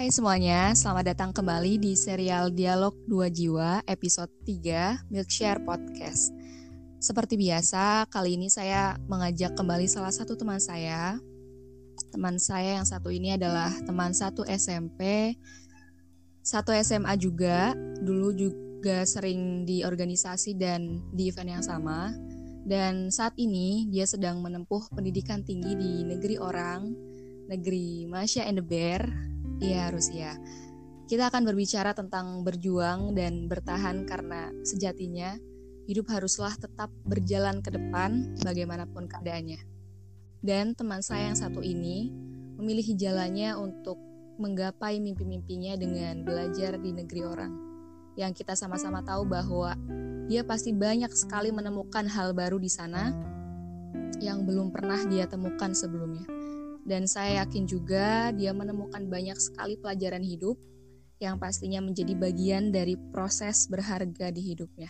Hai semuanya, selamat datang kembali di serial Dialog Dua Jiwa episode 3 Milkshare Podcast. Seperti biasa, kali ini saya mengajak kembali salah satu teman saya. Teman saya yang satu ini adalah teman satu SMP, satu SMA juga, dulu juga sering di organisasi dan di event yang sama. Dan saat ini dia sedang menempuh pendidikan tinggi di negeri orang, negeri Masya and the Bear, ya Rusia. Kita akan berbicara tentang berjuang dan bertahan karena sejatinya hidup haruslah tetap berjalan ke depan bagaimanapun keadaannya. Dan teman saya yang satu ini memilih jalannya untuk menggapai mimpi-mimpinya dengan belajar di negeri orang. Yang kita sama-sama tahu bahwa dia pasti banyak sekali menemukan hal baru di sana yang belum pernah dia temukan sebelumnya. Dan saya yakin juga dia menemukan banyak sekali pelajaran hidup yang pastinya menjadi bagian dari proses berharga di hidupnya.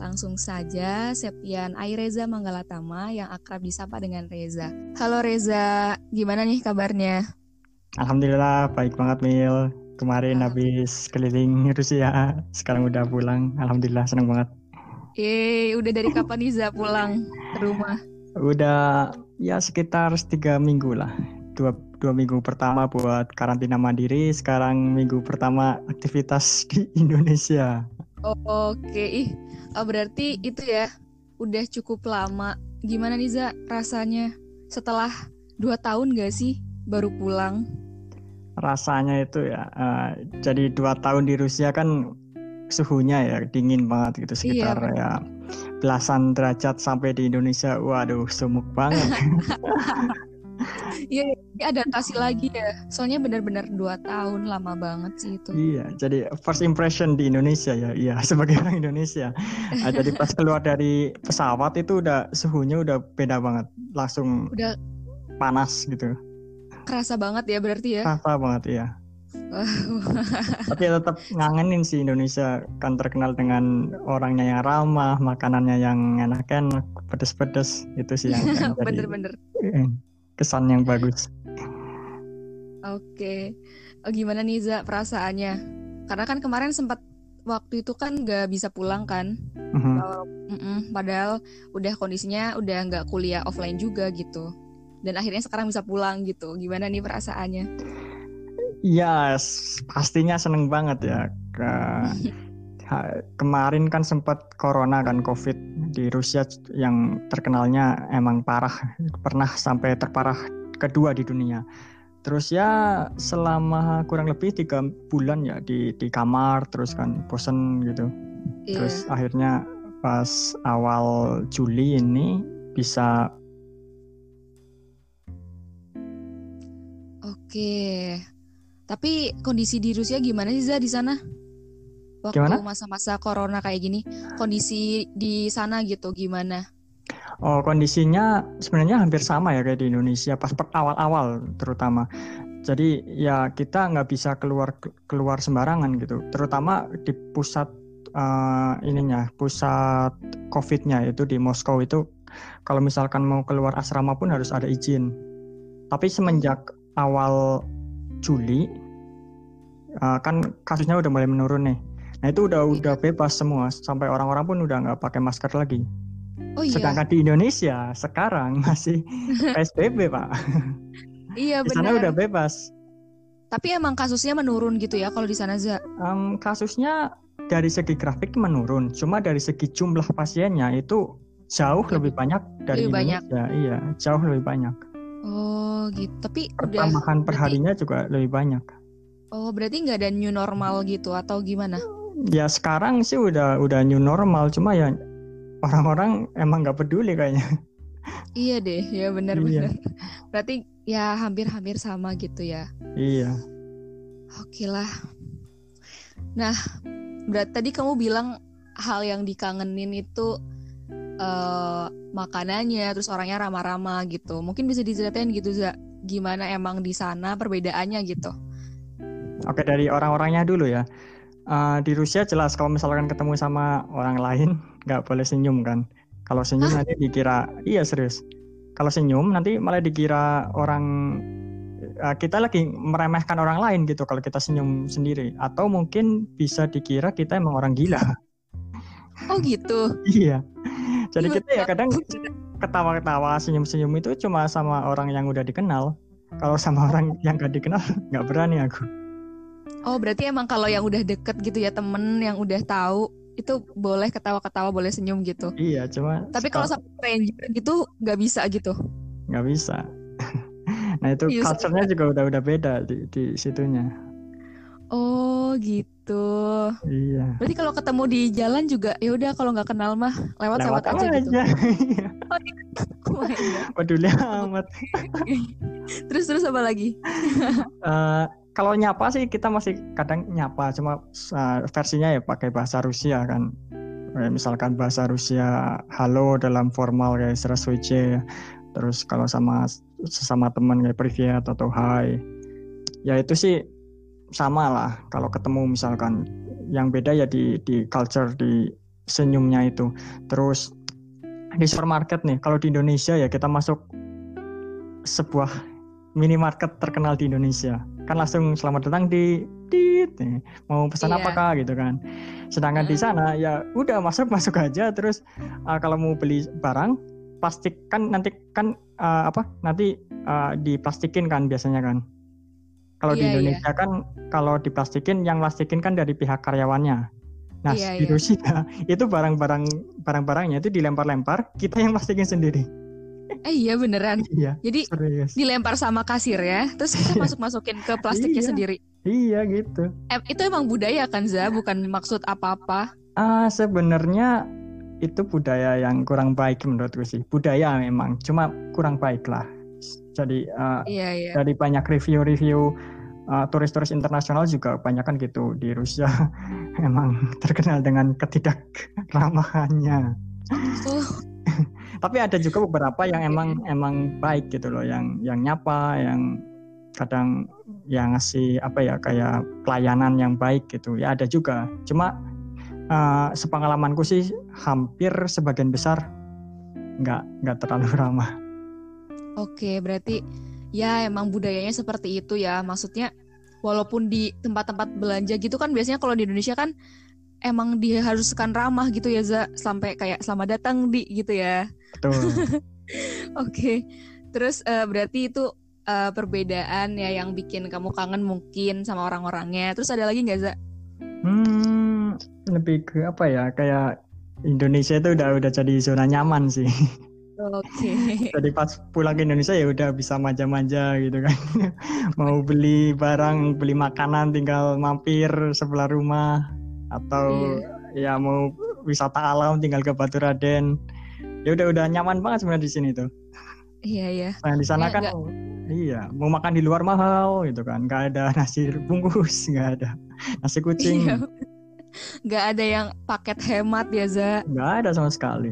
Langsung saja Septian Aireza Manggalatama yang akrab disapa dengan Reza. Halo Reza, gimana nih kabarnya? Alhamdulillah baik banget Mil. Kemarin habis keliling Rusia, sekarang udah pulang. Alhamdulillah senang banget. Eh, udah dari kapan Iza pulang ke rumah? Udah ya sekitar tiga minggu lah. Dua, dua minggu pertama buat karantina mandiri, sekarang minggu pertama aktivitas di Indonesia. Oh, Oke, ih, oh, berarti itu ya udah cukup lama. Gimana nih Za rasanya setelah dua tahun gak sih baru pulang? Rasanya itu ya, uh, jadi dua tahun di Rusia kan suhunya ya dingin banget gitu sekitar iya, ya belasan derajat sampai di Indonesia waduh sumuk banget Iya, adaptasi lagi ya. Soalnya benar-benar dua tahun lama banget sih itu. Iya, jadi first impression di Indonesia ya. Iya, sebagai orang Indonesia. nah, jadi pas keluar dari pesawat itu udah suhunya udah beda banget. Langsung udah panas gitu. Kerasa banget ya berarti ya. Kerasa banget iya. Tapi ya tetap ngangenin sih Indonesia kan terkenal dengan orangnya yang ramah, makanannya yang enak-enak, pedes-pedes itu sih yang bener-bener kesan yang bagus. Oke, oh, gimana nih Za perasaannya? Karena kan kemarin sempat waktu itu kan nggak bisa pulang kan, mm-hmm. uh, padahal udah kondisinya udah nggak kuliah offline juga gitu, dan akhirnya sekarang bisa pulang gitu. Gimana nih perasaannya? Iya, pastinya seneng banget ya. Ke, kemarin kan sempat corona kan COVID di Rusia yang terkenalnya emang parah, pernah sampai terparah kedua di dunia. Terus ya selama kurang lebih tiga bulan ya di di kamar terus kan bosen gitu. Yeah. Terus akhirnya pas awal Juli ini bisa Oke. Tapi kondisi di Rusia gimana sih Za di sana? Waktu masa-masa corona kayak gini, kondisi di sana gitu gimana? Oh, kondisinya sebenarnya hampir sama ya kayak di Indonesia pas awal-awal terutama. Jadi ya kita nggak bisa keluar keluar sembarangan gitu, terutama di pusat uh, ininya, pusat COVID-nya itu di Moskow itu kalau misalkan mau keluar asrama pun harus ada izin. Tapi semenjak awal Juli uh, kan kasusnya udah mulai menurun nih. Nah itu udah udah bebas semua sampai orang-orang pun udah nggak pakai masker lagi. Oh iya. Sedangkan di Indonesia sekarang masih PSBB pak. Iya benar. Di sana udah bebas. Tapi emang kasusnya menurun gitu ya kalau di sana Za? Um, kasusnya dari segi grafik menurun, cuma dari segi jumlah pasiennya itu jauh lebih, lebih banyak dari lebih Indonesia. Banyak. Iya, jauh lebih banyak. Oh gitu. Tapi pertambahan perharinya juga lebih banyak. Oh berarti nggak ada new normal gitu atau gimana? Ya sekarang sih udah udah new normal, cuma ya orang-orang emang nggak peduli kayaknya. Iya deh, ya benar-benar. Iya. Berarti ya hampir-hampir sama gitu ya. Iya. Oke lah. Nah, berarti tadi kamu bilang hal yang dikangenin itu uh, makanannya terus orangnya ramah-ramah gitu mungkin bisa diceritain gitu za gimana emang di sana perbedaannya gitu oke dari orang-orangnya dulu ya uh, di Rusia jelas kalau misalkan ketemu sama orang lain nggak boleh senyum kan kalau senyum Hah? nanti dikira iya serius kalau senyum nanti malah dikira orang uh, kita lagi meremehkan orang lain gitu kalau kita senyum sendiri atau mungkin bisa dikira kita emang orang gila. Oh gitu. iya. Jadi kita ya kadang ketawa-ketawa, senyum-senyum itu cuma sama orang yang udah dikenal. Kalau sama orang yang gak dikenal nggak berani aku. Oh berarti emang kalau yang udah deket gitu ya temen yang udah tahu itu boleh ketawa-ketawa boleh senyum gitu. Iya cuma. Tapi kalau sama stranger gitu nggak bisa gitu. Nggak bisa. nah itu yes. Iya, culture-nya juga udah udah beda di, di situnya. Oh gitu. Iya. Berarti kalau ketemu di jalan juga ya udah kalau nggak kenal mah lewat lewat, aja, aja gitu. oh, iya. Peduli amat. terus terus apa lagi? uh, kalau nyapa sih kita masih kadang nyapa cuma uh, versinya ya pakai bahasa Rusia kan. Kayak misalkan bahasa Rusia halo dalam formal kayak ya, terus kalau sama sesama teman kayak privat atau hai ya itu sih sama lah kalau ketemu misalkan. Yang beda ya di di culture di senyumnya itu. Terus di supermarket nih kalau di Indonesia ya kita masuk sebuah minimarket terkenal di Indonesia kan langsung selamat datang di tit mau pesan iya. apakah gitu kan sedangkan hmm. di sana ya udah masuk masuk aja terus uh, kalau mau beli barang plastik kan nanti kan uh, apa nanti uh, diplastikin kan biasanya kan kalau yeah, di iya. Indonesia yeah. kan kalau diplastikin yang plastikin kan dari pihak karyawannya. Nah, yeah, di yeah. Rusia itu barang-barang barang-barangnya itu dilempar-lempar, kita yang plastikin sendiri. Eh iya beneran. Iya. Jadi serius. dilempar sama kasir ya, terus kita iya. masuk-masukin ke plastiknya iya. sendiri. Iya gitu. Eh, itu emang budaya kan Za, bukan maksud apa-apa. Ah sebenarnya itu budaya yang kurang baik menurutku sih. Budaya memang, cuma kurang baik lah jadi uh, iya, iya. dari banyak review-review uh, turis-turis internasional juga banyak kan gitu di Rusia emang terkenal dengan ketidakramahannya. Oh. Tapi ada juga beberapa yang emang emang baik gitu loh, yang yang nyapa, yang kadang yang ngasih apa ya kayak pelayanan yang baik gitu. Ya ada juga. Cuma uh, sepengalamanku sih hampir sebagian besar nggak nggak terlalu ramah. Oke, berarti ya emang budayanya seperti itu ya. Maksudnya walaupun di tempat-tempat belanja gitu kan biasanya kalau di Indonesia kan emang diharuskan ramah gitu ya Za sampai kayak selamat datang di gitu ya. Betul. Oke. Terus uh, berarti itu uh, perbedaan ya yang bikin kamu kangen mungkin sama orang-orangnya. Terus ada lagi nggak Za? Hmm, lebih ke apa ya? Kayak Indonesia itu udah udah jadi zona nyaman sih. Oke. Okay. Jadi pas pulang ke Indonesia ya udah bisa manja-manja gitu kan. Mau beli barang, beli makanan tinggal mampir sebelah rumah atau yeah. ya mau wisata alam tinggal ke Batu Raden. Ya udah udah nyaman banget sebenarnya di sini tuh. Iya iya. Nah, di sana ya, kan enggak. iya mau makan di luar mahal gitu kan, nggak ada nasi bungkus, nggak ada nasi kucing. Iya. Nggak ada yang paket hemat ya Za? Nggak ada sama sekali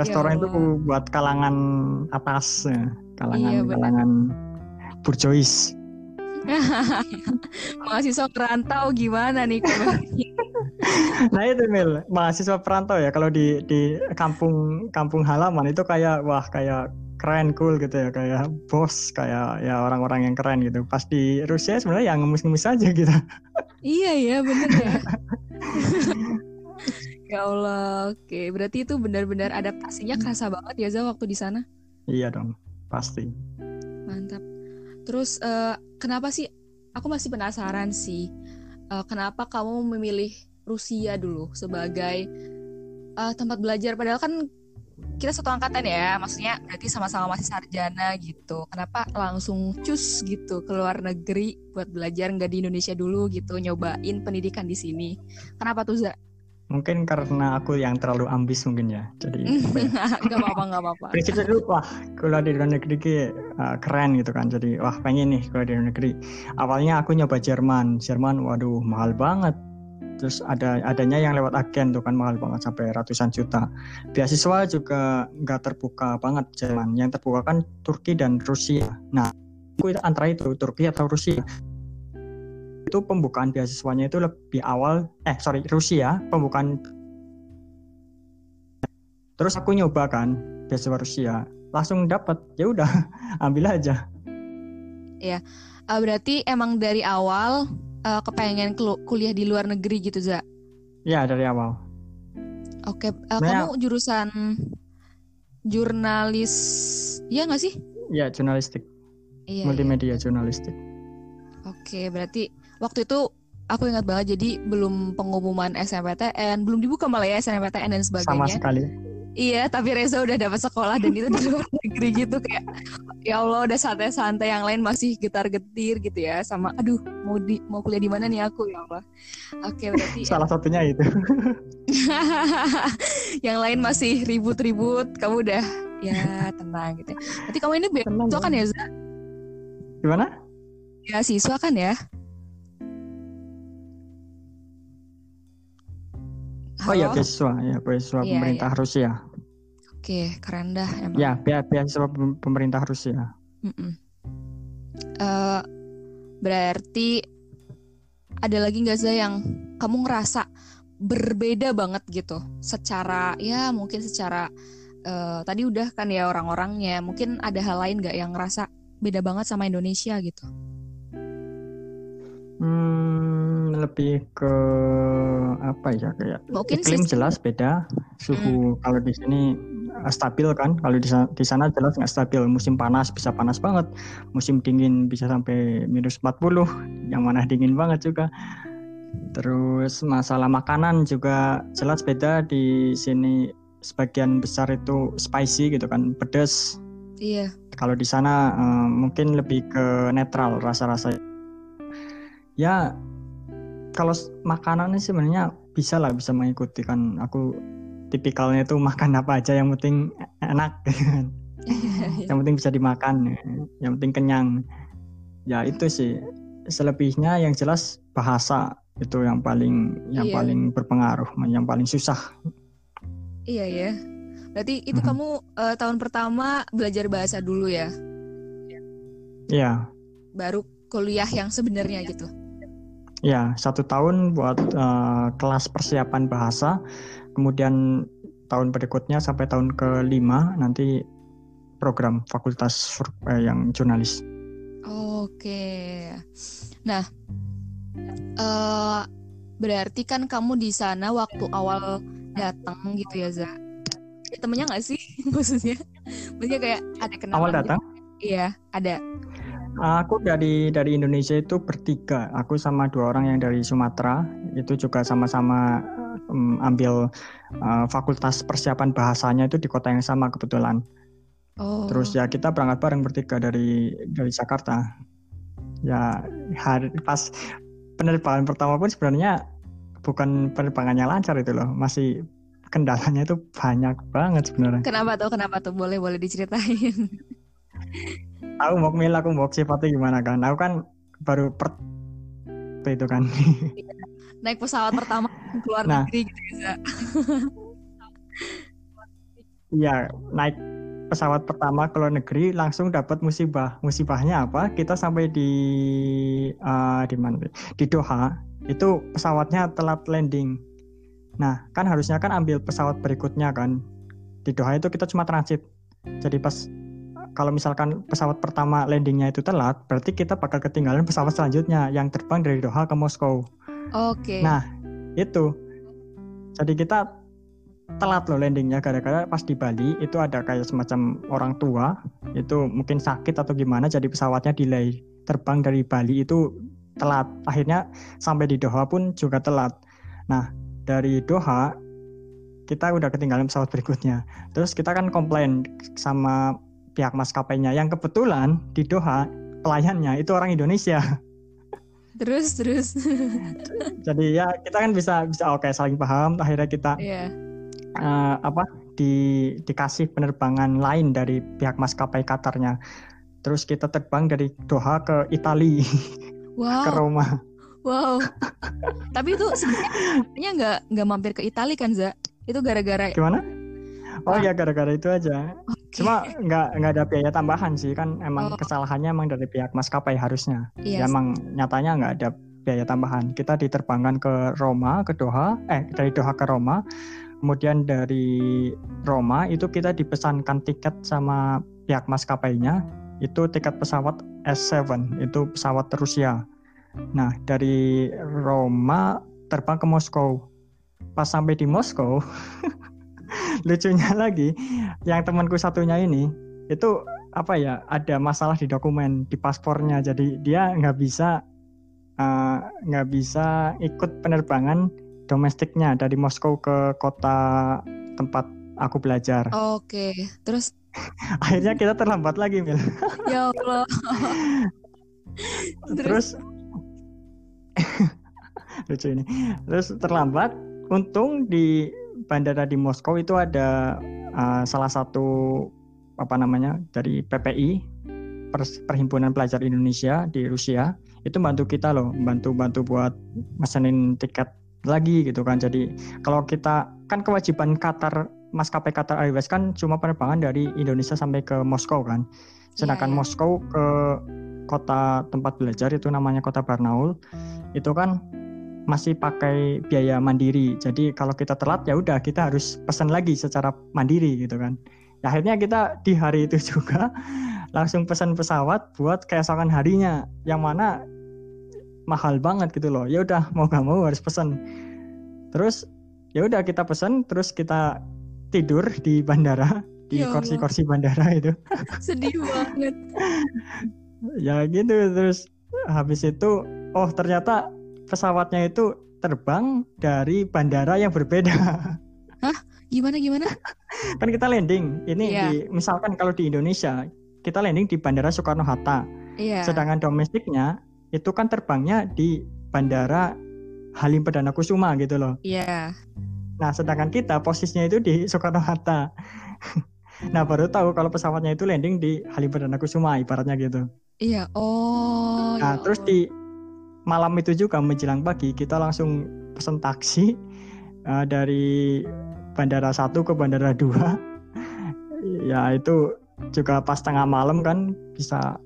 restoran itu buat kalangan atas ya. kalangan iya, kalangan burjois mahasiswa perantau gimana nih nah itu Mil mahasiswa perantau ya kalau di di kampung kampung halaman itu kayak wah kayak keren cool gitu ya kayak bos kayak ya orang-orang yang keren gitu pas di Rusia sebenarnya yang ngemis-ngemis aja gitu iya iya bener ya Ya Allah, oke. Berarti itu benar-benar adaptasinya kerasa banget ya Za waktu di sana? Iya dong, pasti. Mantap. Terus uh, kenapa sih? Aku masih penasaran sih. Uh, kenapa kamu memilih Rusia dulu sebagai uh, tempat belajar? Padahal kan kita satu angkatan ya, maksudnya berarti sama-sama masih sarjana gitu. Kenapa langsung cus gitu ke luar negeri buat belajar nggak di Indonesia dulu gitu, nyobain pendidikan di sini? Kenapa tuh Za? mungkin karena aku yang terlalu ambis mungkin ya jadi ya? nggak apa-apa nggak apa-apa prinsipnya dulu wah kalau di luar negeri uh, keren gitu kan jadi wah pengen nih kalau di luar negeri awalnya aku nyoba Jerman Jerman waduh mahal banget terus ada adanya yang lewat agen tuh kan mahal banget sampai ratusan juta. Beasiswa juga nggak terbuka banget Jerman. Yang terbuka kan Turki dan Rusia. Nah aku antara itu Turki atau Rusia. Itu pembukaan beasiswanya itu lebih awal eh sorry Rusia pembukaan. Terus aku nyoba kan beasiswa Rusia. Langsung dapat ya udah ambil aja. Ya, berarti emang dari awal uh, kepengen kuliah di luar negeri gitu, Za? Ya, dari awal. Oke, uh, kamu jurusan jurnalis, ya nggak sih? Ya, jurnalistik. Iya, Multimedia iya. jurnalistik. Oke, berarti waktu itu aku ingat banget jadi belum pengumuman SNMPTN, belum dibuka malah ya SNMPTN dan sebagainya. Sama sekali. Iya, tapi Reza udah dapat sekolah dan itu di luar negeri gitu kayak ya Allah udah santai-santai yang lain masih getar-getir gitu ya sama aduh mau di mau kuliah di mana nih aku ya Allah. Oke, berarti salah satunya itu. yang lain masih ribut-ribut, kamu udah ya tenang gitu. Berarti kamu ini beasiswa kan ya, Za? Gimana? Ya, siswa kan ya? Oh iya beasiswa, ya beasiswa iya, pemerintah iya. Rusia. Oke, keren dah emang. Ya, beasiswa pemerintah Rusia. Mm -mm. Uh, berarti ada lagi nggak sih yang kamu ngerasa berbeda banget gitu, secara ya mungkin secara uh, tadi udah kan ya orang-orangnya, mungkin ada hal lain nggak yang ngerasa beda banget sama Indonesia gitu? Hmm, lebih ke apa ya kayak Mungkin iklim jelas beda suhu hmm. kalau di sini eh, stabil kan? Kalau di sana, di sana jelas nggak stabil. Musim panas bisa panas banget. Musim dingin bisa sampai minus 40 yang mana dingin banget juga. Terus masalah makanan juga jelas beda di sini. Sebagian besar itu spicy gitu kan pedas. Iya. Kalau di sana uh, mungkin lebih ke netral rasa-rasa ya kalau makanan sih sebenarnya bisa lah bisa mengikuti kan. Aku tipikalnya itu makan apa aja yang penting enak kan. Yang penting bisa dimakan yang penting kenyang. Ya itu sih. Selebihnya yang jelas bahasa itu yang paling yang iya. paling berpengaruh yang paling susah. Iya ya berarti itu hmm. kamu uh, tahun pertama belajar bahasa dulu ya? Iya. Baru kuliah yang sebenarnya gitu Ya, satu tahun buat uh, kelas persiapan bahasa, kemudian tahun berikutnya sampai tahun kelima nanti program fakultas eh, yang jurnalis. Oke, nah uh, berarti kan kamu di sana waktu awal datang gitu ya Za? Temennya nggak sih maksudnya? Maksudnya kayak ada kenalan? Awal datang? Gitu? Iya, ada. Aku dari dari Indonesia itu bertiga. Aku sama dua orang yang dari Sumatera. Itu juga sama-sama um, ambil uh, fakultas persiapan bahasanya itu di kota yang sama kebetulan. Oh. Terus ya kita berangkat bareng bertiga dari dari Jakarta. Ya hari pas penerbangan pertama pun sebenarnya bukan penerbangannya lancar itu loh, masih kendalanya itu banyak banget sebenarnya. Kenapa tuh? Kenapa tuh? Boleh boleh diceritain. aku mau mil aku mau sifatnya gimana kan? Aku kan baru per itu kan. Naik pesawat pertama keluar nah, negeri gitu ya iya naik pesawat pertama ke luar negeri langsung dapat musibah. Musibahnya apa? Kita sampai di uh, di mana di Doha. Itu pesawatnya telat landing. Nah kan harusnya kan ambil pesawat berikutnya kan? Di Doha itu kita cuma transit. Jadi pas kalau misalkan pesawat pertama landingnya itu telat, berarti kita bakal ketinggalan pesawat selanjutnya yang terbang dari Doha ke Moskow. Oke. Okay. Nah, itu. Jadi kita telat loh landingnya gara-gara pas di Bali itu ada kayak semacam orang tua itu mungkin sakit atau gimana jadi pesawatnya delay terbang dari Bali itu telat akhirnya sampai di Doha pun juga telat nah dari Doha kita udah ketinggalan pesawat berikutnya terus kita kan komplain sama pihak maskapainya yang kebetulan di Doha pelayannya itu orang Indonesia. Terus terus. Jadi ya kita kan bisa bisa oke okay, saling paham akhirnya kita yeah. Iya. uh, apa di dikasih penerbangan lain dari pihak maskapai Qatarnya. Terus kita terbang dari Doha ke Italia. Wow. ke Roma. Wow. Tapi itu sebenarnya nggak nggak mampir ke Italia kan, Za? Itu gara-gara Gimana? Oh ya gara-gara itu aja. Cuma nggak nggak ada biaya tambahan sih kan emang oh. kesalahannya emang dari pihak maskapai harusnya. Yes. Iya ya, emang nyatanya nggak ada biaya tambahan. Kita diterbangkan ke Roma, ke Doha, eh dari Doha ke Roma. Kemudian dari Roma itu kita dipesankan tiket sama pihak maskapainya. Itu tiket pesawat S7 itu pesawat Rusia. Nah dari Roma terbang ke Moskow. Pas sampai di Moskow, lucunya lagi, yang temanku satunya ini itu apa ya ada masalah di dokumen di paspornya, jadi dia nggak bisa eh, nggak uh, bisa ikut penerbangan domestiknya dari Moskow ke kota tempat aku belajar. Oke, terus akhirnya kita terlambat lagi Mil. ya Allah. terus, lucu ini. Terus terlambat, untung di bandara di Moskow itu ada uh, salah satu apa namanya dari PPI Perhimpunan Pelajar Indonesia di Rusia itu bantu kita loh, bantu bantu buat mesenin tiket lagi gitu kan. Jadi kalau kita kan kewajiban Qatar maskapai Qatar Airways kan cuma penerbangan dari Indonesia sampai ke Moskow kan. Sedangkan yeah. Moskow ke kota tempat belajar itu namanya kota Barnaul itu kan masih pakai biaya mandiri. Jadi kalau kita telat ya udah kita harus pesan lagi secara mandiri gitu kan. Ya, akhirnya kita di hari itu juga langsung pesan pesawat buat keesokan harinya. Yang mana mahal banget gitu loh. Ya udah mau gak mau harus pesan terus ya udah kita pesan terus kita tidur di bandara di ya kursi-kursi bandara itu. Sedih banget. Ya gitu terus habis itu oh ternyata pesawatnya itu terbang dari bandara yang berbeda hah gimana gimana kan kita landing ini yeah. di misalkan kalau di Indonesia kita landing di bandara Soekarno Hatta yeah. sedangkan domestiknya itu kan terbangnya di bandara Halim Perdana Kusuma gitu loh. Iya. Yeah. Nah, sedangkan kita posisinya itu di Soekarno Hatta. nah, baru tahu kalau pesawatnya itu landing di Halim Perdana Kusuma ibaratnya gitu. Iya. Oh. Nah, ya terus di malam itu juga menjelang pagi kita langsung pesan taksi uh, dari bandara satu ke bandara dua. ya, itu juga pas tengah malam kan bisa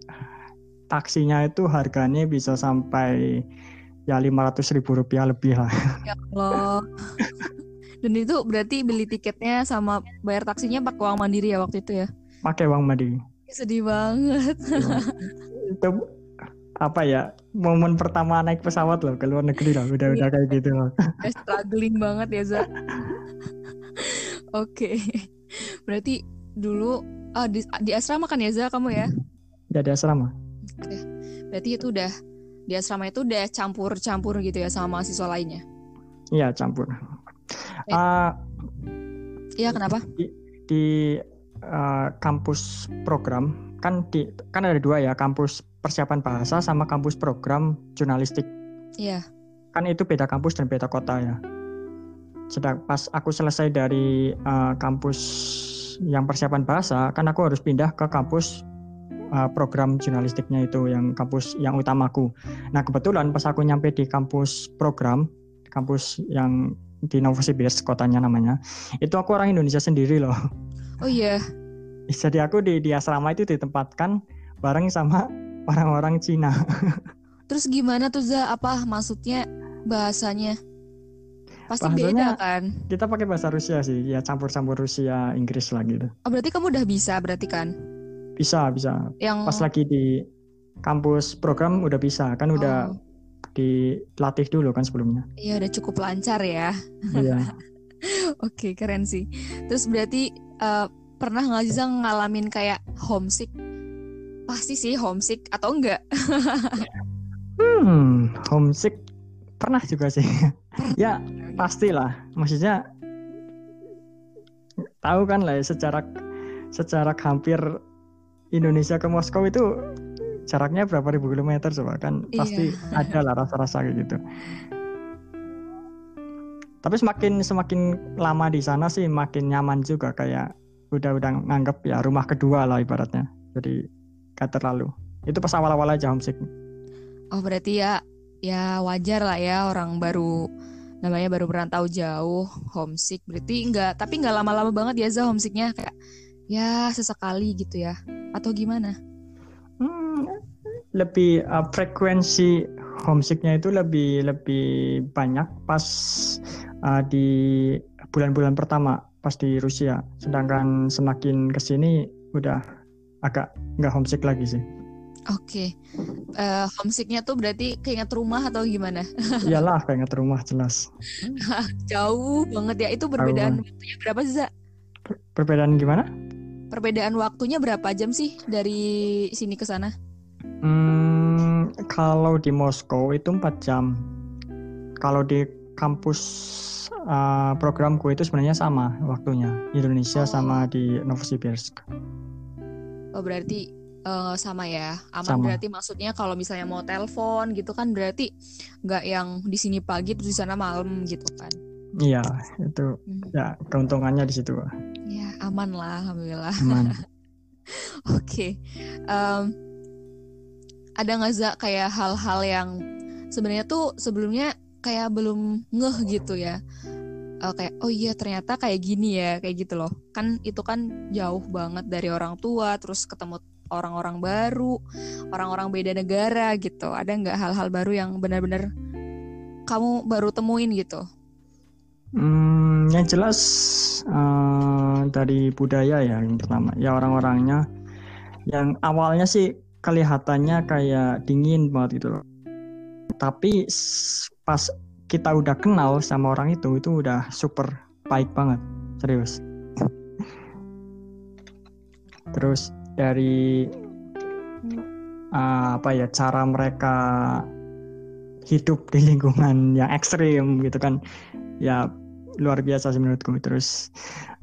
taksinya itu harganya bisa sampai ya lima ratus ribu rupiah lebih lah. Ya Allah. Dan itu berarti beli tiketnya sama bayar taksinya pakai uang mandiri ya waktu itu ya? Pakai uang mandiri. Sedih banget. itu apa ya momen pertama naik pesawat loh ke luar negeri lah udah udah kayak gitu loh. Struggling banget ya Za. Oke, berarti dulu ah, di, di asrama kan ya Za kamu ya? Ya di asrama ya. Berarti itu udah di asrama itu udah campur-campur gitu ya sama mahasiswa lainnya? Iya campur. Iya uh, ya, kenapa? Di, di uh, kampus program kan di kan ada dua ya kampus persiapan bahasa sama kampus program jurnalistik. Iya. Kan itu beda kampus dan beda kota ya. Sedang pas aku selesai dari uh, kampus yang persiapan bahasa, kan aku harus pindah ke kampus uh, program jurnalistiknya itu yang kampus yang utamaku. Nah kebetulan pas aku nyampe di kampus program, kampus yang di Novosibirsk kotanya namanya, itu aku orang Indonesia sendiri loh. Oh iya. Jadi aku di di asrama itu ditempatkan bareng sama orang-orang Cina. Terus gimana tuh Za? Apa maksudnya bahasanya? Pasti Bahasanya, beda kan? Kita pakai bahasa Rusia sih, ya campur-campur Rusia, Inggris lah gitu. Oh, berarti kamu udah bisa berarti kan? Bisa, bisa. Yang pas lagi di kampus program udah bisa, kan udah oh. dilatih dulu kan sebelumnya. Iya, udah cukup lancar ya. Iya. Oke, keren sih. Terus berarti uh, pernah nggak sih ngalamin kayak homesick? Pasti sih homesick atau enggak? hmm, homesick pernah juga sih. ya, pastilah. Maksudnya tahu kan lah ya, secara secara hampir Indonesia ke Moskow itu jaraknya berapa ribu kilometer coba kan iya. pasti ada lah rasa-rasa kayak gitu. Tapi semakin semakin lama di sana sih makin nyaman juga kayak udah udah nganggep ya rumah kedua lah ibaratnya. Jadi gak terlalu. Itu pas awal-awal aja homesick. Oh berarti ya ya wajar lah ya orang baru namanya baru berantau jauh homesick berarti enggak tapi enggak lama-lama banget ya Za homesicknya kayak ya sesekali gitu ya atau gimana? Hmm, lebih uh, frekuensi homesicknya itu lebih lebih banyak pas uh, di bulan-bulan pertama pas di Rusia. Sedangkan semakin ke sini udah agak nggak homesick lagi sih. Oke, uh, homesicknya tuh berarti keinget rumah atau gimana? Iyalah, keinget rumah jelas. Jauh banget ya. Itu perbedaan waktunya berapa sih, Za? Per perbedaan gimana? Perbedaan waktunya berapa jam sih dari sini ke sana? Hmm, kalau di Moskow itu 4 jam. Kalau di kampus uh, programku itu sebenarnya sama waktunya. Indonesia oh. sama di Novosibirsk. Oh, berarti uh, sama ya aman sama. berarti maksudnya kalau misalnya mau telepon gitu kan berarti nggak yang di sini pagi terus di sana malam gitu kan iya itu hmm. ya keuntungannya di situ ya aman lah alhamdulillah aman oke okay. um, ada nggak za kayak hal-hal yang sebenarnya tuh sebelumnya kayak belum ngeh gitu ya uh, kayak oh iya ternyata kayak gini ya kayak gitu loh kan itu kan jauh banget dari orang tua terus ketemu orang-orang baru, orang-orang beda negara gitu. Ada nggak hal-hal baru yang benar-benar kamu baru temuin gitu? Hmm, yang jelas uh, dari budaya ya yang pertama, ya orang-orangnya yang awalnya sih kelihatannya kayak dingin banget gitu loh. Tapi pas kita udah kenal sama orang itu, itu udah super baik banget, serius. Terus dari uh, apa ya cara mereka hidup di lingkungan yang ekstrim gitu kan. Ya luar biasa sih menurutku. Terus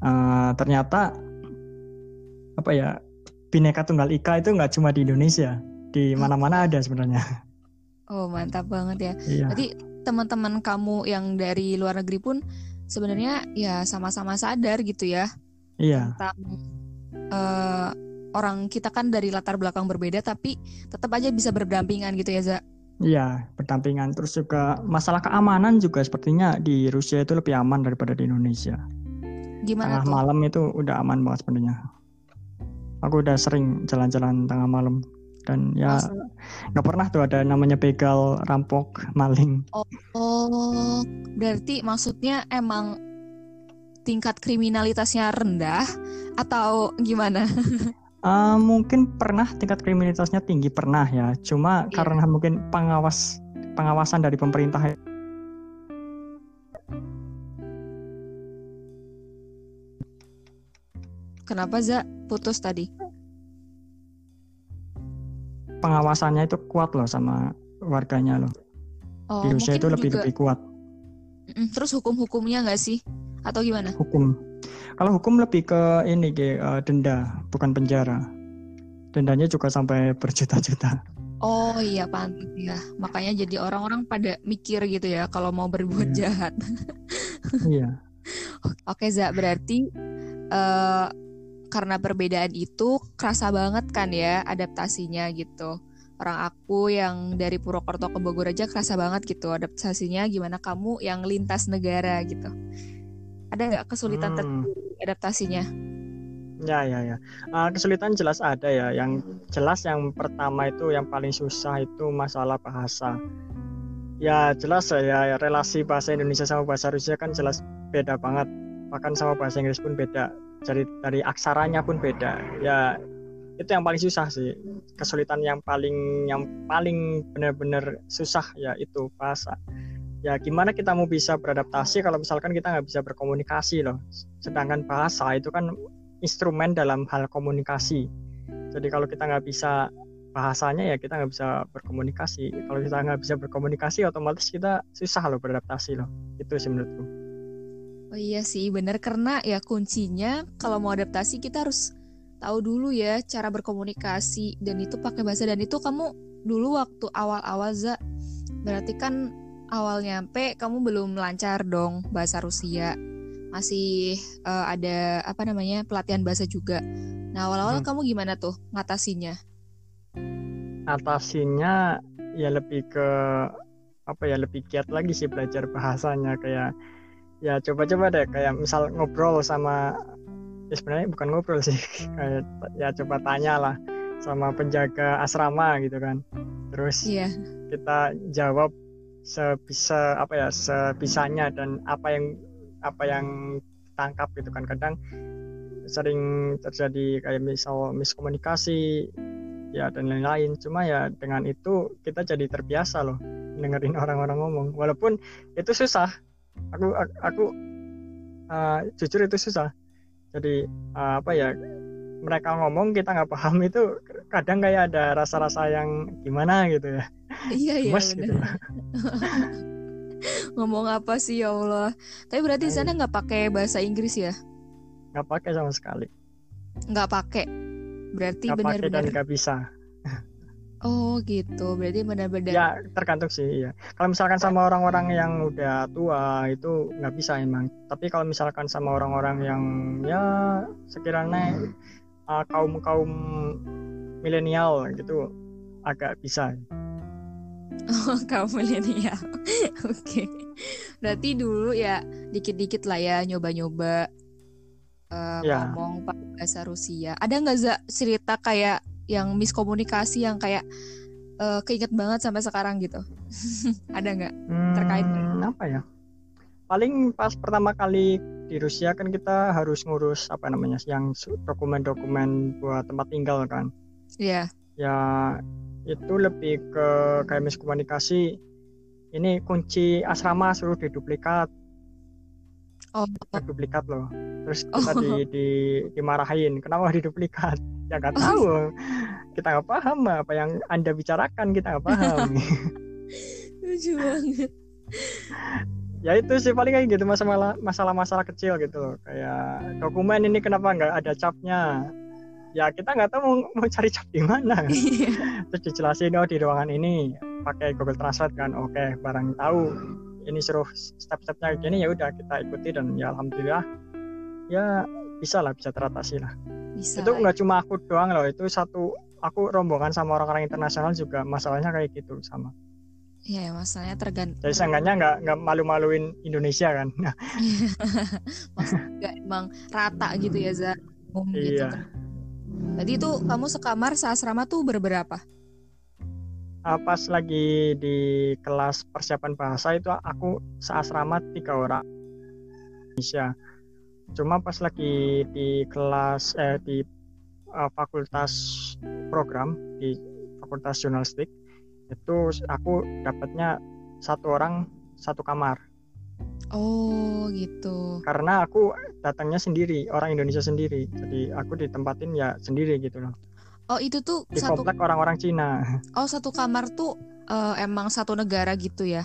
uh, ternyata apa ya bineka tunggal ika itu nggak cuma di Indonesia di mana-mana ada sebenarnya. Oh mantap banget ya. Iya. berarti teman-teman kamu yang dari luar negeri pun sebenarnya ya sama-sama sadar gitu ya iya tentang uh, orang kita kan dari latar belakang berbeda tapi tetap aja bisa berdampingan gitu ya Za. Iya, berdampingan. Terus juga masalah keamanan juga sepertinya di Rusia itu lebih aman daripada di Indonesia. Gimana tengah tuh? malam itu udah aman banget sebenarnya. Aku udah sering jalan-jalan tengah malam dan ya nggak pernah tuh ada namanya begal, rampok, maling. Oh, oh, berarti maksudnya emang tingkat kriminalitasnya rendah atau gimana? Uh, mungkin pernah tingkat kriminalitasnya tinggi pernah ya, cuma yeah. karena mungkin pengawas pengawasan dari pemerintah. Ya. Kenapa Za putus tadi? Pengawasannya itu kuat loh sama warganya loh. Oh, Di Rusia itu lebih juga... lebih kuat. Terus hukum-hukumnya nggak sih? Atau gimana? Hukum kalau hukum lebih ke ini ke uh, denda, bukan penjara. Dendanya juga sampai berjuta-juta. Oh iya pantas ya. Makanya jadi orang-orang pada mikir gitu ya kalau mau berbuat iya. jahat. iya. Oke Za, berarti uh, karena perbedaan itu kerasa banget kan ya adaptasinya gitu. Orang aku yang dari Purwokerto ke Bogor aja kerasa banget gitu adaptasinya gimana kamu yang lintas negara gitu. Ada nggak kesulitan hmm. adaptasinya? Ya ya ya. Uh, kesulitan jelas ada ya. Yang jelas yang pertama itu yang paling susah itu masalah bahasa. Ya jelas ya relasi bahasa Indonesia sama bahasa Rusia kan jelas beda banget. Bahkan sama bahasa Inggris pun beda. Jadi dari aksaranya pun beda. Ya itu yang paling susah sih. Kesulitan yang paling yang paling benar-benar susah ya itu bahasa ya gimana kita mau bisa beradaptasi kalau misalkan kita nggak bisa berkomunikasi loh. Sedangkan bahasa itu kan instrumen dalam hal komunikasi. Jadi kalau kita nggak bisa bahasanya ya kita nggak bisa berkomunikasi. Kalau kita nggak bisa berkomunikasi otomatis kita susah loh beradaptasi loh. Itu sih menurutku oh iya sih benar karena ya kuncinya kalau mau adaptasi kita harus tahu dulu ya cara berkomunikasi. Dan itu pakai bahasa dan itu kamu dulu waktu awal-awal za. Berarti kan awal nyampe kamu belum lancar dong bahasa Rusia. Masih uh, ada apa namanya pelatihan bahasa juga. Nah awal-awal hmm. kamu gimana tuh ngatasinya? Atasinya ya lebih ke apa ya lebih giat lagi sih belajar bahasanya. Kayak ya coba-coba deh kayak misal ngobrol sama ya sebenarnya bukan ngobrol sih kayak ya coba tanya lah sama penjaga asrama gitu kan. Terus yeah. kita jawab sebisa apa ya sebisanya dan apa yang apa yang tangkap gitu kan. Kadang sering terjadi kayak misal miskomunikasi ya dan lain-lain. Cuma ya dengan itu kita jadi terbiasa loh dengerin orang-orang ngomong. Walaupun itu susah aku aku uh, jujur itu susah. Jadi uh, apa ya mereka ngomong kita nggak paham itu kadang kayak ada rasa-rasa yang gimana gitu ya. Iya iya Mas, gitu. ngomong apa sih ya Allah? Tapi berarti di sana nggak pakai bahasa Inggris ya? Nggak pakai sama sekali. Nggak pakai. Berarti benar-benar nggak bisa Oh gitu, berarti benar-benar. Ya tergantung sih ya. Kalau misalkan sama orang-orang yang udah tua itu nggak bisa emang. Tapi kalau misalkan sama orang-orang yang ya sekiranya uh, kaum kaum milenial gitu agak bisa. Oh kaum milenial, oke. Okay. Berarti dulu ya dikit-dikit lah ya nyoba-nyoba uh, ya. ngomong bahasa Rusia. Ada nggak za cerita kayak yang miskomunikasi yang kayak uh, keinget banget sampai sekarang gitu. Ada nggak? Hmm, terkait apa ya? Paling pas pertama kali di Rusia kan kita harus ngurus apa namanya yang dokumen-dokumen buat tempat tinggal kan. Iya. Yeah. ya itu lebih ke kayak miskomunikasi ini kunci asrama suruh diduplikat oh. duplikat loh. Terus kita oh. di, di dimarahin. Kenapa diduplikat? Ya nggak tahu. Kita nggak paham apa yang anda bicarakan. Kita nggak paham. Lucu banget. Ya itu sih paling kayak gitu masalah masalah masalah kecil gitu loh. Kayak dokumen ini kenapa nggak ada capnya? Ya kita nggak tahu mau, mau cari cap di mana. Iya. terus dijelasin oh di ruangan ini pakai Google Translate kan. Oke barang tahu ini suruh step-stepnya gini ya udah kita ikuti dan ya alhamdulillah ya bisa lah bisa teratasi lah bisa itu nggak cuma aku doang loh itu satu aku rombongan sama orang-orang internasional juga masalahnya kayak gitu sama Iya, masalahnya tergantung. Jadi seenggaknya nggak nggak malu-maluin Indonesia kan? Maksudnya emang rata gitu ya Za. Um, iya. Gitu. Tadi itu kamu sekamar seasrama tuh berberapa? Uh, pas lagi di kelas persiapan bahasa itu aku seasrama tiga orang Indonesia cuma pas lagi di kelas eh, di uh, fakultas program di fakultas jurnalistik itu aku dapatnya satu orang satu kamar Oh gitu. Karena aku datangnya sendiri, orang Indonesia sendiri. Jadi aku ditempatin ya sendiri gitu loh. Oh itu tuh di satu komplek orang-orang Cina. Oh satu kamar tuh uh, emang satu negara gitu ya?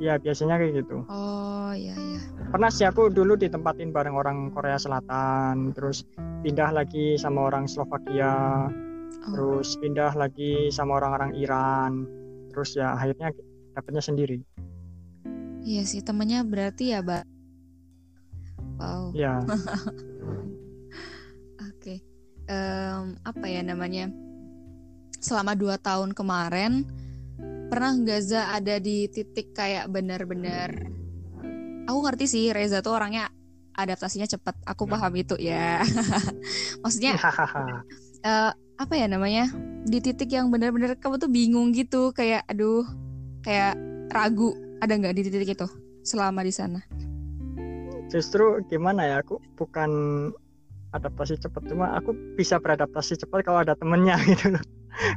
Iya biasanya kayak gitu. Oh iya iya. Pernah sih aku dulu ditempatin bareng orang Korea Selatan, terus pindah lagi sama orang Slovakia, oh. terus pindah lagi sama orang-orang Iran, terus ya akhirnya dapetnya sendiri. Iya sih temennya berarti ya, Mbak. Wow. Iya. um, apa ya namanya? Selama dua tahun kemarin pernah Gaza ada di titik kayak benar-benar aku ngerti sih Reza tuh orangnya adaptasinya cepat. Aku paham itu ya. Maksudnya uh, apa ya namanya? Di titik yang benar-benar kamu tuh bingung gitu kayak aduh kayak ragu. Ada nggak di titik itu selama di sana? Justru gimana ya aku bukan adaptasi cepat. Cuma aku bisa beradaptasi cepat kalau ada temennya gitu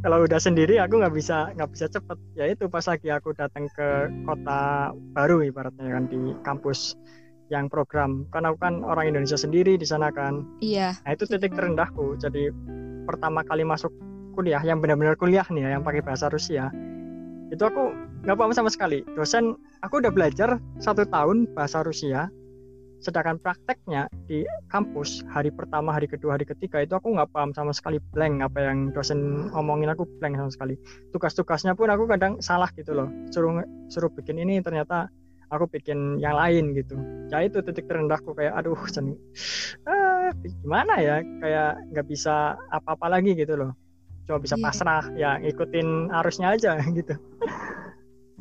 kalau udah sendiri aku nggak bisa nggak bisa cepet ya itu pas lagi aku datang ke kota baru ibaratnya kan di kampus yang program. Kan aku kan orang Indonesia sendiri di sana kan. Iya. Nah itu titik terendahku. Jadi pertama kali masuk kuliah yang benar-benar kuliah nih ya, yang pakai bahasa Rusia itu aku nggak paham sama sekali. Dosen aku udah belajar satu tahun bahasa Rusia sedangkan prakteknya di kampus hari pertama hari kedua hari ketiga itu aku nggak paham sama sekali blank apa yang dosen ngomongin aku blank sama sekali. Tugas-tugasnya pun aku kadang salah gitu loh. Suruh suruh bikin ini ternyata aku bikin yang lain gitu. Ya itu titik terendahku kayak aduh sen ah, gimana ya? Kayak nggak bisa apa-apa lagi gitu loh. Cuma bisa iya. pasrah ya ikutin arusnya aja gitu.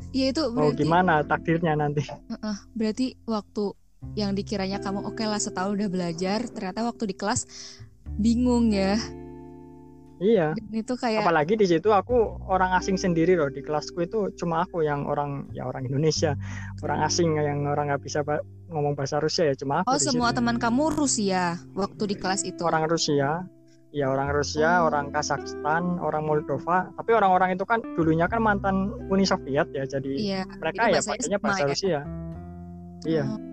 Iya itu berarti, oh gimana takdirnya nanti. Uh -uh, berarti waktu yang dikiranya kamu oke okay lah setahun udah belajar ternyata waktu di kelas bingung ya iya Dan itu kayak apalagi di situ aku orang asing sendiri loh di kelasku itu cuma aku yang orang ya orang Indonesia orang asing yang orang nggak bisa ngomong bahasa Rusia ya cuma aku oh semua teman kamu Rusia waktu di kelas itu orang Rusia ya orang Rusia, Oh. orang Kazakhstan, orang Moldova. Tapi orang-orang itu kan dulunya kan mantan Uni Soviet ya, jadi Iya. mereka jadi ya pakainya bahasa ya? Rusia. Iya. Oh,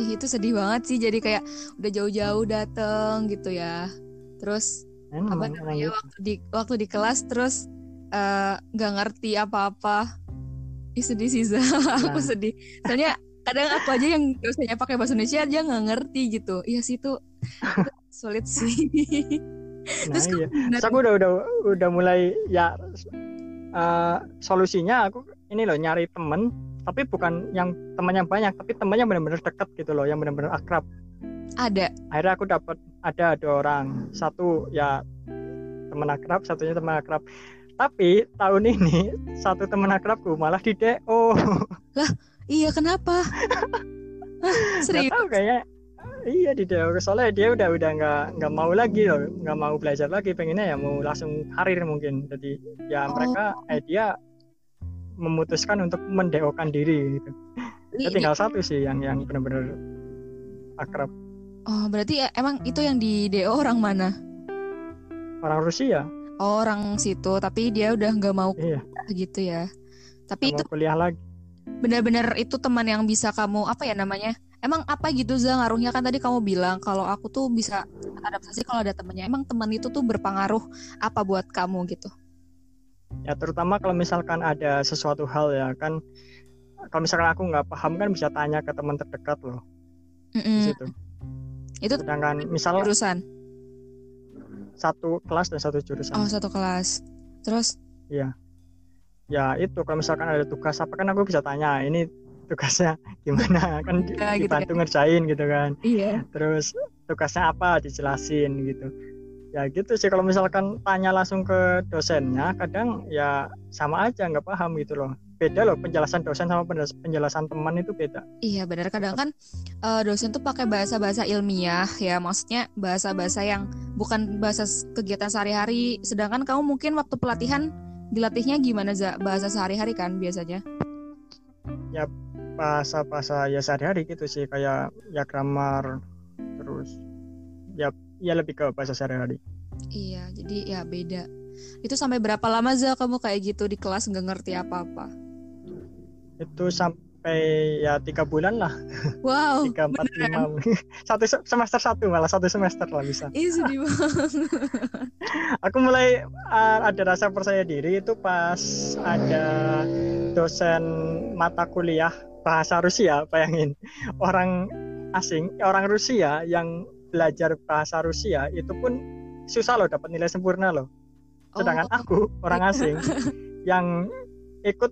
Ih, itu sedih banget sih. Jadi kayak udah jauh-jauh dateng gitu ya. Terus Emang, apa namanya gitu. waktu di waktu di kelas terus eh, nggak ngerti apa-apa. Ih sedih sih Za. aku Nah. sedih. Soalnya kadang aku aja yang dosennya pakai bahasa Indonesia aja nggak ngerti gitu. Iya sih itu, sulit sih. Nah, Terus iya. Terus aku udah udah udah mulai ya eh, solusinya aku ini loh nyari temen tapi bukan yang teman yang banyak tapi temannya benar-benar dekat gitu loh yang benar-benar akrab ada. akhirnya aku dapat ada dua orang satu ya teman akrab satunya teman akrab tapi tahun ini satu teman akrabku malah di DO Iya kenapa? Serius? tahu kayaknya iya di DO soalnya dia udah udah nggak nggak mau lagi loh nggak mau belajar lagi pengennya ya mau langsung karir mungkin jadi ya Oh. mereka eh dia memutuskan untuk mendeokan diri gitu ya Ih, tinggal satu sih yang yang benar-benar akrab Oh berarti ya, emang itu yang di DO orang mana? orang Rusia Oh, orang situ, tapi dia udah nggak mau iya kuliah gitu ya. Tapi nggak itu mau kuliah lagi benar-benar itu teman yang bisa kamu apa ya namanya? Emang apa gitu Za ngaruhnya kan tadi kamu bilang kalau aku tuh bisa adaptasi kalau ada temennya. Emang teman itu tuh berpengaruh apa buat kamu gitu? Ya terutama kalau misalkan ada sesuatu hal ya kan kalau misalkan aku nggak paham kan bisa tanya ke teman terdekat loh. Di Mm-mm. situ. Itu sedangkan misal jurusan. satu kelas dan satu jurusan. Oh, satu kelas. Terus? Ya itu kalau misalkan ada tugas apa kan aku bisa tanya ini tugasnya gimana? Kan di- Ya, gitu dibantu ngerjain gitu kan. Iya. terus tugasnya apa dijelasin gitu ya gitu sih kalau misalkan tanya langsung ke dosennya kadang ya sama aja nggak paham gitu loh. Beda loh penjelasan dosen sama penjelas- penjelasan teman itu beda. Iya benar. Kadang kan eh, dosen tuh pakai bahasa-bahasa ilmiah ya. Maksudnya bahasa-bahasa yang bukan bahasa kegiatan sehari-hari. Sedangkan kamu mungkin waktu pelatihan dilatihnya gimana za? Bahasa sehari-hari kan biasanya? Bahasa-bahasa ya sehari-hari gitu sih. Kayak ya grammar terus ya ya lebih ke bahasa sehari-hari. Iya jadi ya beda. Itu sampai berapa lama za kamu kayak gitu di kelas nggak ngerti apa-apa? Itu sampai ya tiga bulan lah. Wow tiga empat lima. Satu se- semester satu malah satu semester lah bisa. Ih sedih banget. Aku mulai uh, ada rasa percaya diri itu pas ada dosen mata kuliah bahasa Rusia bayangin. Orang asing orang Rusia yang belajar bahasa Rusia itu pun susah loh dapat nilai sempurna loh. Sedangkan Oh, aku orang asing yang ikut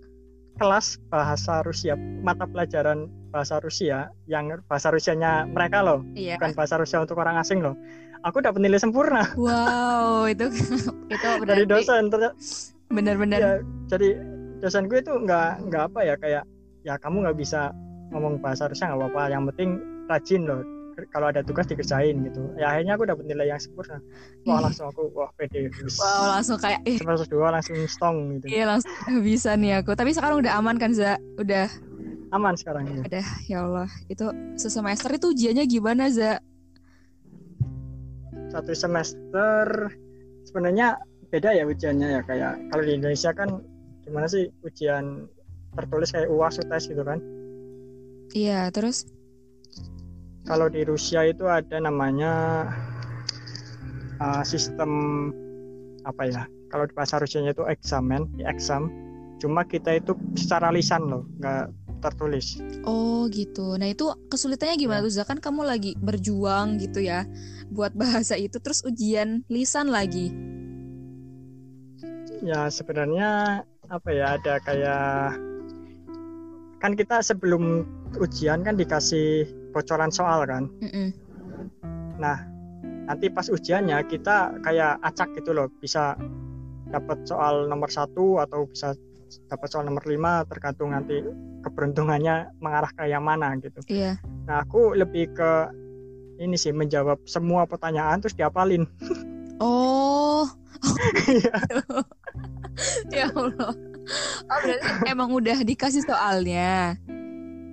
kelas bahasa Rusia mata pelajaran bahasa Rusia yang bahasa Rusianya mereka loh iya. bukan bahasa Rusia untuk orang asing loh aku dapat nilai sempurna. Wow itu itu dari dosen ternyata benar-benar. ya, jadi dosen gue itu nggak nggak apa ya kayak ya kamu nggak bisa ngomong bahasa Rusia nggak apa-apa yang penting rajin loh kalau ada tugas dikerjain gitu ya akhirnya aku dapat nilai yang sempurna wah Ih. langsung aku wah pede wow langsung kayak eh semester dua langsung stong gitu Iya langsung bisa nih aku. Tapi sekarang udah aman kan Za? Udah, aman sekarang ya udah. Ya Allah, itu sesemester itu ujiannya gimana Za? satu semester sebenarnya beda ya ujiannya ya kayak kalau di Indonesia kan gimana sih ujian tertulis kayak UAS UTS gitu kan Iya, terus? Kalau di Rusia itu ada namanya uh, sistem apa ya kalau di bahasa Rusianya itu eksamen di exam cuma kita itu secara lisan loh nggak tertulis Oh gitu. Nah itu kesulitannya gimana Ya. tuh Za? Kan kamu lagi berjuang gitu ya buat bahasa itu, terus ujian lisan lagi. ya sebenarnya apa ya ada kayak kan kita sebelum ujian kan dikasih bocoran soal kan Mm-mm. nanti pas ujiannya kita kayak acak gitu loh bisa dapat soal nomor satu atau bisa dapat soal nomor lima tergantung nanti keberuntungannya mengarah ke yang mana gitu Iya. nah aku lebih ke ini sih menjawab semua pertanyaan terus diapalin Oh. ya Allah. Oh berarti emang udah dikasih soalnya.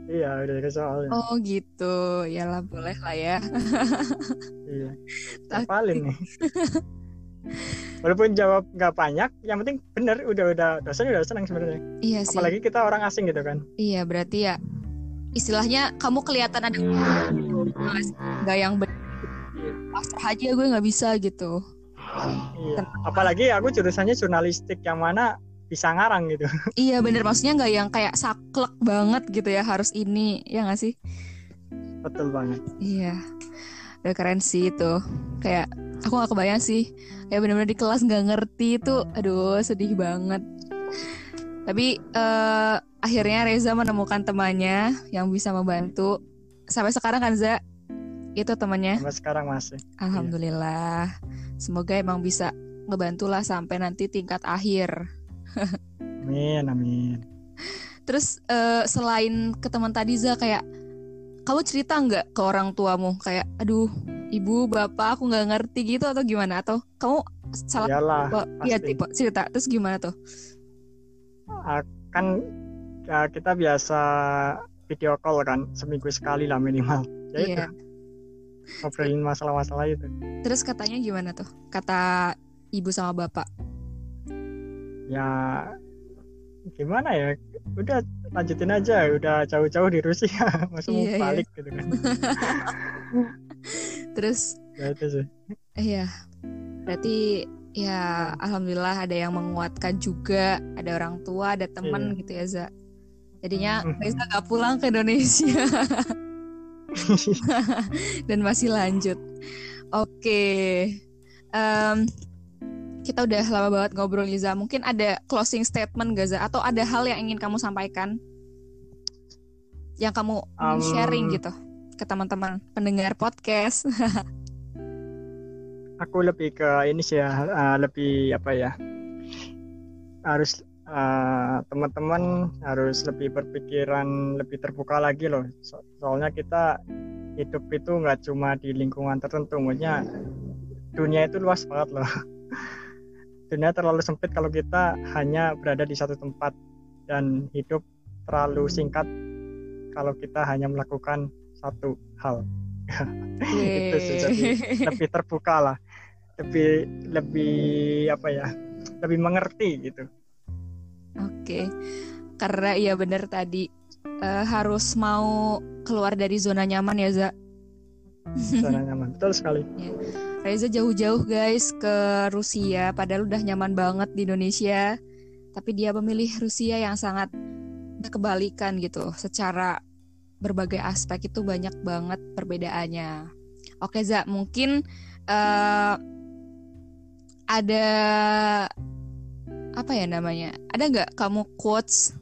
Iya, udah dikasih soalnya. Oh gitu, ya lah boleh lah ya. iya. Hafalin nih. Walaupun jawab nggak banyak, yang penting bener udah udah dosen udah senang sebenarnya. Iya sih. Apalagi kita orang asing gitu kan. Iya berarti ya istilahnya kamu kelihatan ada nggak yang pasrah aja gue nggak bisa gitu. Iya. Apalagi aku jurusannya jurnalistik yang mana bisa ngarang gitu. Iya bener maksudnya nggak yang kayak saklek banget gitu ya harus ini ya nggak sih? Betul banget. Iya. Udah keren sih itu. Kayak aku gak kebayang sih ya bener-bener di kelas nggak ngerti itu aduh sedih banget tapi uh, akhirnya Reza menemukan temannya yang bisa membantu sampai sekarang kan Za itu temannya sampai sekarang masih alhamdulillah iya. semoga emang bisa ngebantu lah sampai nanti tingkat akhir amin amin. Terus uh, selain ke teman tadi Za kayak kamu cerita nggak ke orang tuamu? Kayak aduh ibu bapak aku nggak ngerti gitu atau gimana? Atau kamu salah Yalah, iya tipe cerita. Terus gimana tuh? Kan ya, kita biasa video call kan seminggu sekali lah minimal. Ya yeah. itu ngobrolin masalah-masalah itu. Terus katanya gimana tuh? Kata ibu sama bapak ya gimana ya udah lanjutin aja udah jauh-jauh di Rusia masuk yeah, iya. balik yeah. gitu kan terus ya itu sih iya berarti ya alhamdulillah ada yang menguatkan juga ada orang tua ada teman yeah. gitu ya Za jadinya hmm. Reza gak pulang ke Indonesia dan masih lanjut oke okay. um, kita udah lama banget ngobrol Liza mungkin ada closing statement Gaza atau ada hal yang ingin kamu sampaikan yang kamu um, sharing gitu ke teman-teman pendengar podcast? aku lebih ke ini sih ya, uh, lebih apa ya? Harus uh, teman-teman harus lebih berpikiran lebih terbuka lagi loh. So soalnya kita hidup itu nggak cuma di lingkungan tertentu, maksudnya dunia itu luas banget loh. dunia terlalu sempit kalau kita hanya berada di satu tempat dan hidup terlalu singkat kalau kita hanya melakukan satu hal. Itu sih jadi lebih terbuka lah. Lebih lebih apa ya? Lebih mengerti gitu. Oke. Karena iya benar tadi uh, harus mau keluar dari zona nyaman ya Za zona nyaman betul sekali ya. Reza jauh-jauh guys ke Rusia padahal udah nyaman banget di Indonesia tapi dia memilih Rusia yang sangat kebalikan gitu secara berbagai aspek itu banyak banget perbedaannya. Oke Za, mungkin uh, ada apa ya namanya? Ada nggak kamu quotes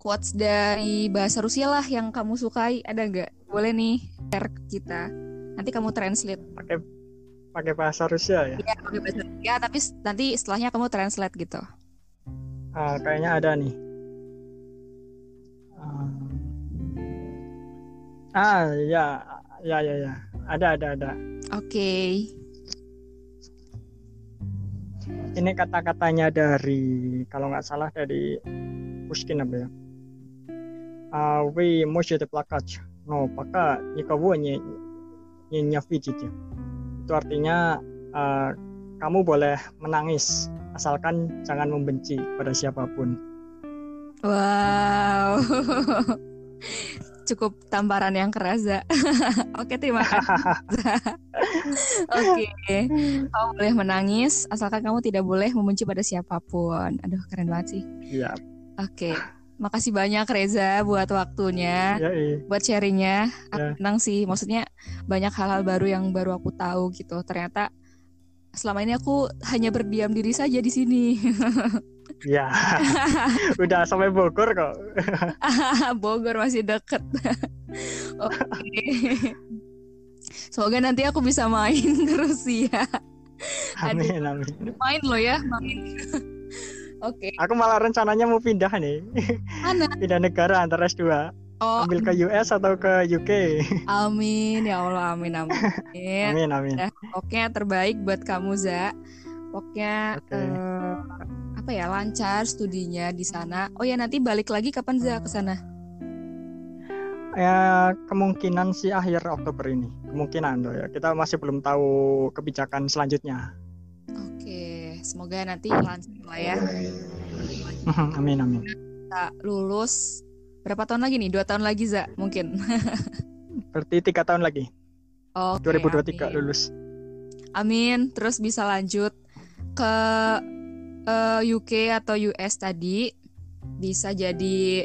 quotes dari bahasa Rusia lah yang kamu sukai? Ada nggak? Boleh nih share ke kita Nanti kamu translate. Pakai pakai bahasa Rusia ya? Iya, pakai bahasa Rusia. Tapi nanti setelahnya kamu translate gitu. Uh, kayaknya ada nih. Uh, Ah ya ya ya ya ada ada ada. Oke. Okay. Ini kata-katanya dari kalau nggak salah dari Pushkin apa ya? А вы можете плакать, но пока никого не Yinyavijikia. Itu artinya uh, kamu boleh menangis asalkan jangan membenci pada siapa pun. Wow. Cukup tamparan yang keras, ya. Oke, terima kasih. Oke. Kamu boleh menangis asalkan kamu tidak boleh membenci pada siapa pun. Aduh, keren banget sih. Iya. Yeah. Oke. Okay makasih banyak Reza buat waktunya, ya, iya. buat sharingnya. Aku ya. senang sih, maksudnya banyak hal-hal baru yang baru aku tahu gitu. Ternyata selama ini aku hanya berdiam diri saja di sini. Ya, udah sampai Bogor kok. Bogor masih deket. Oke. Semoga nanti aku bisa main ke Rusia. Amin, amin. Main lo ya, main. Oke. Okay. Aku malah rencananya mau pindah nih. Mana? pindah negara antara S2. Oh, ambil ke US atau ke UK. Amin ya Allah, amin amin. amin amin. Oke, terbaik buat kamu Za. Pokoknya okay. uh, apa ya lancar studinya di sana. Oh ya nanti balik lagi kapan Za ke sana? ya kemungkinan sih akhir Oktober ini. Kemungkinan loh ya. Kita masih belum tahu kebijakan selanjutnya. Oke, semoga nanti lancar lah ya. amin amin. Kita lulus berapa tahun lagi nih? Dua tahun lagi za mungkin. Berarti tiga tahun lagi. Oke. 2023 amin. lulus. Amin. Terus bisa lanjut ke uh, eh, UK atau US tadi bisa jadi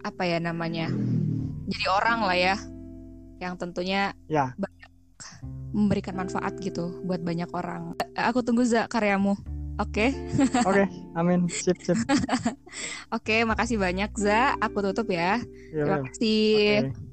apa ya namanya jadi orang lah ya yang tentunya ya. banyak memberikan manfaat gitu buat banyak orang. Aku tunggu za karyamu. Oke? Okay? oke okay, amin. Sip sip. Oke okay, makasih banyak za. Aku tutup ya, ya terima kasih. Okay.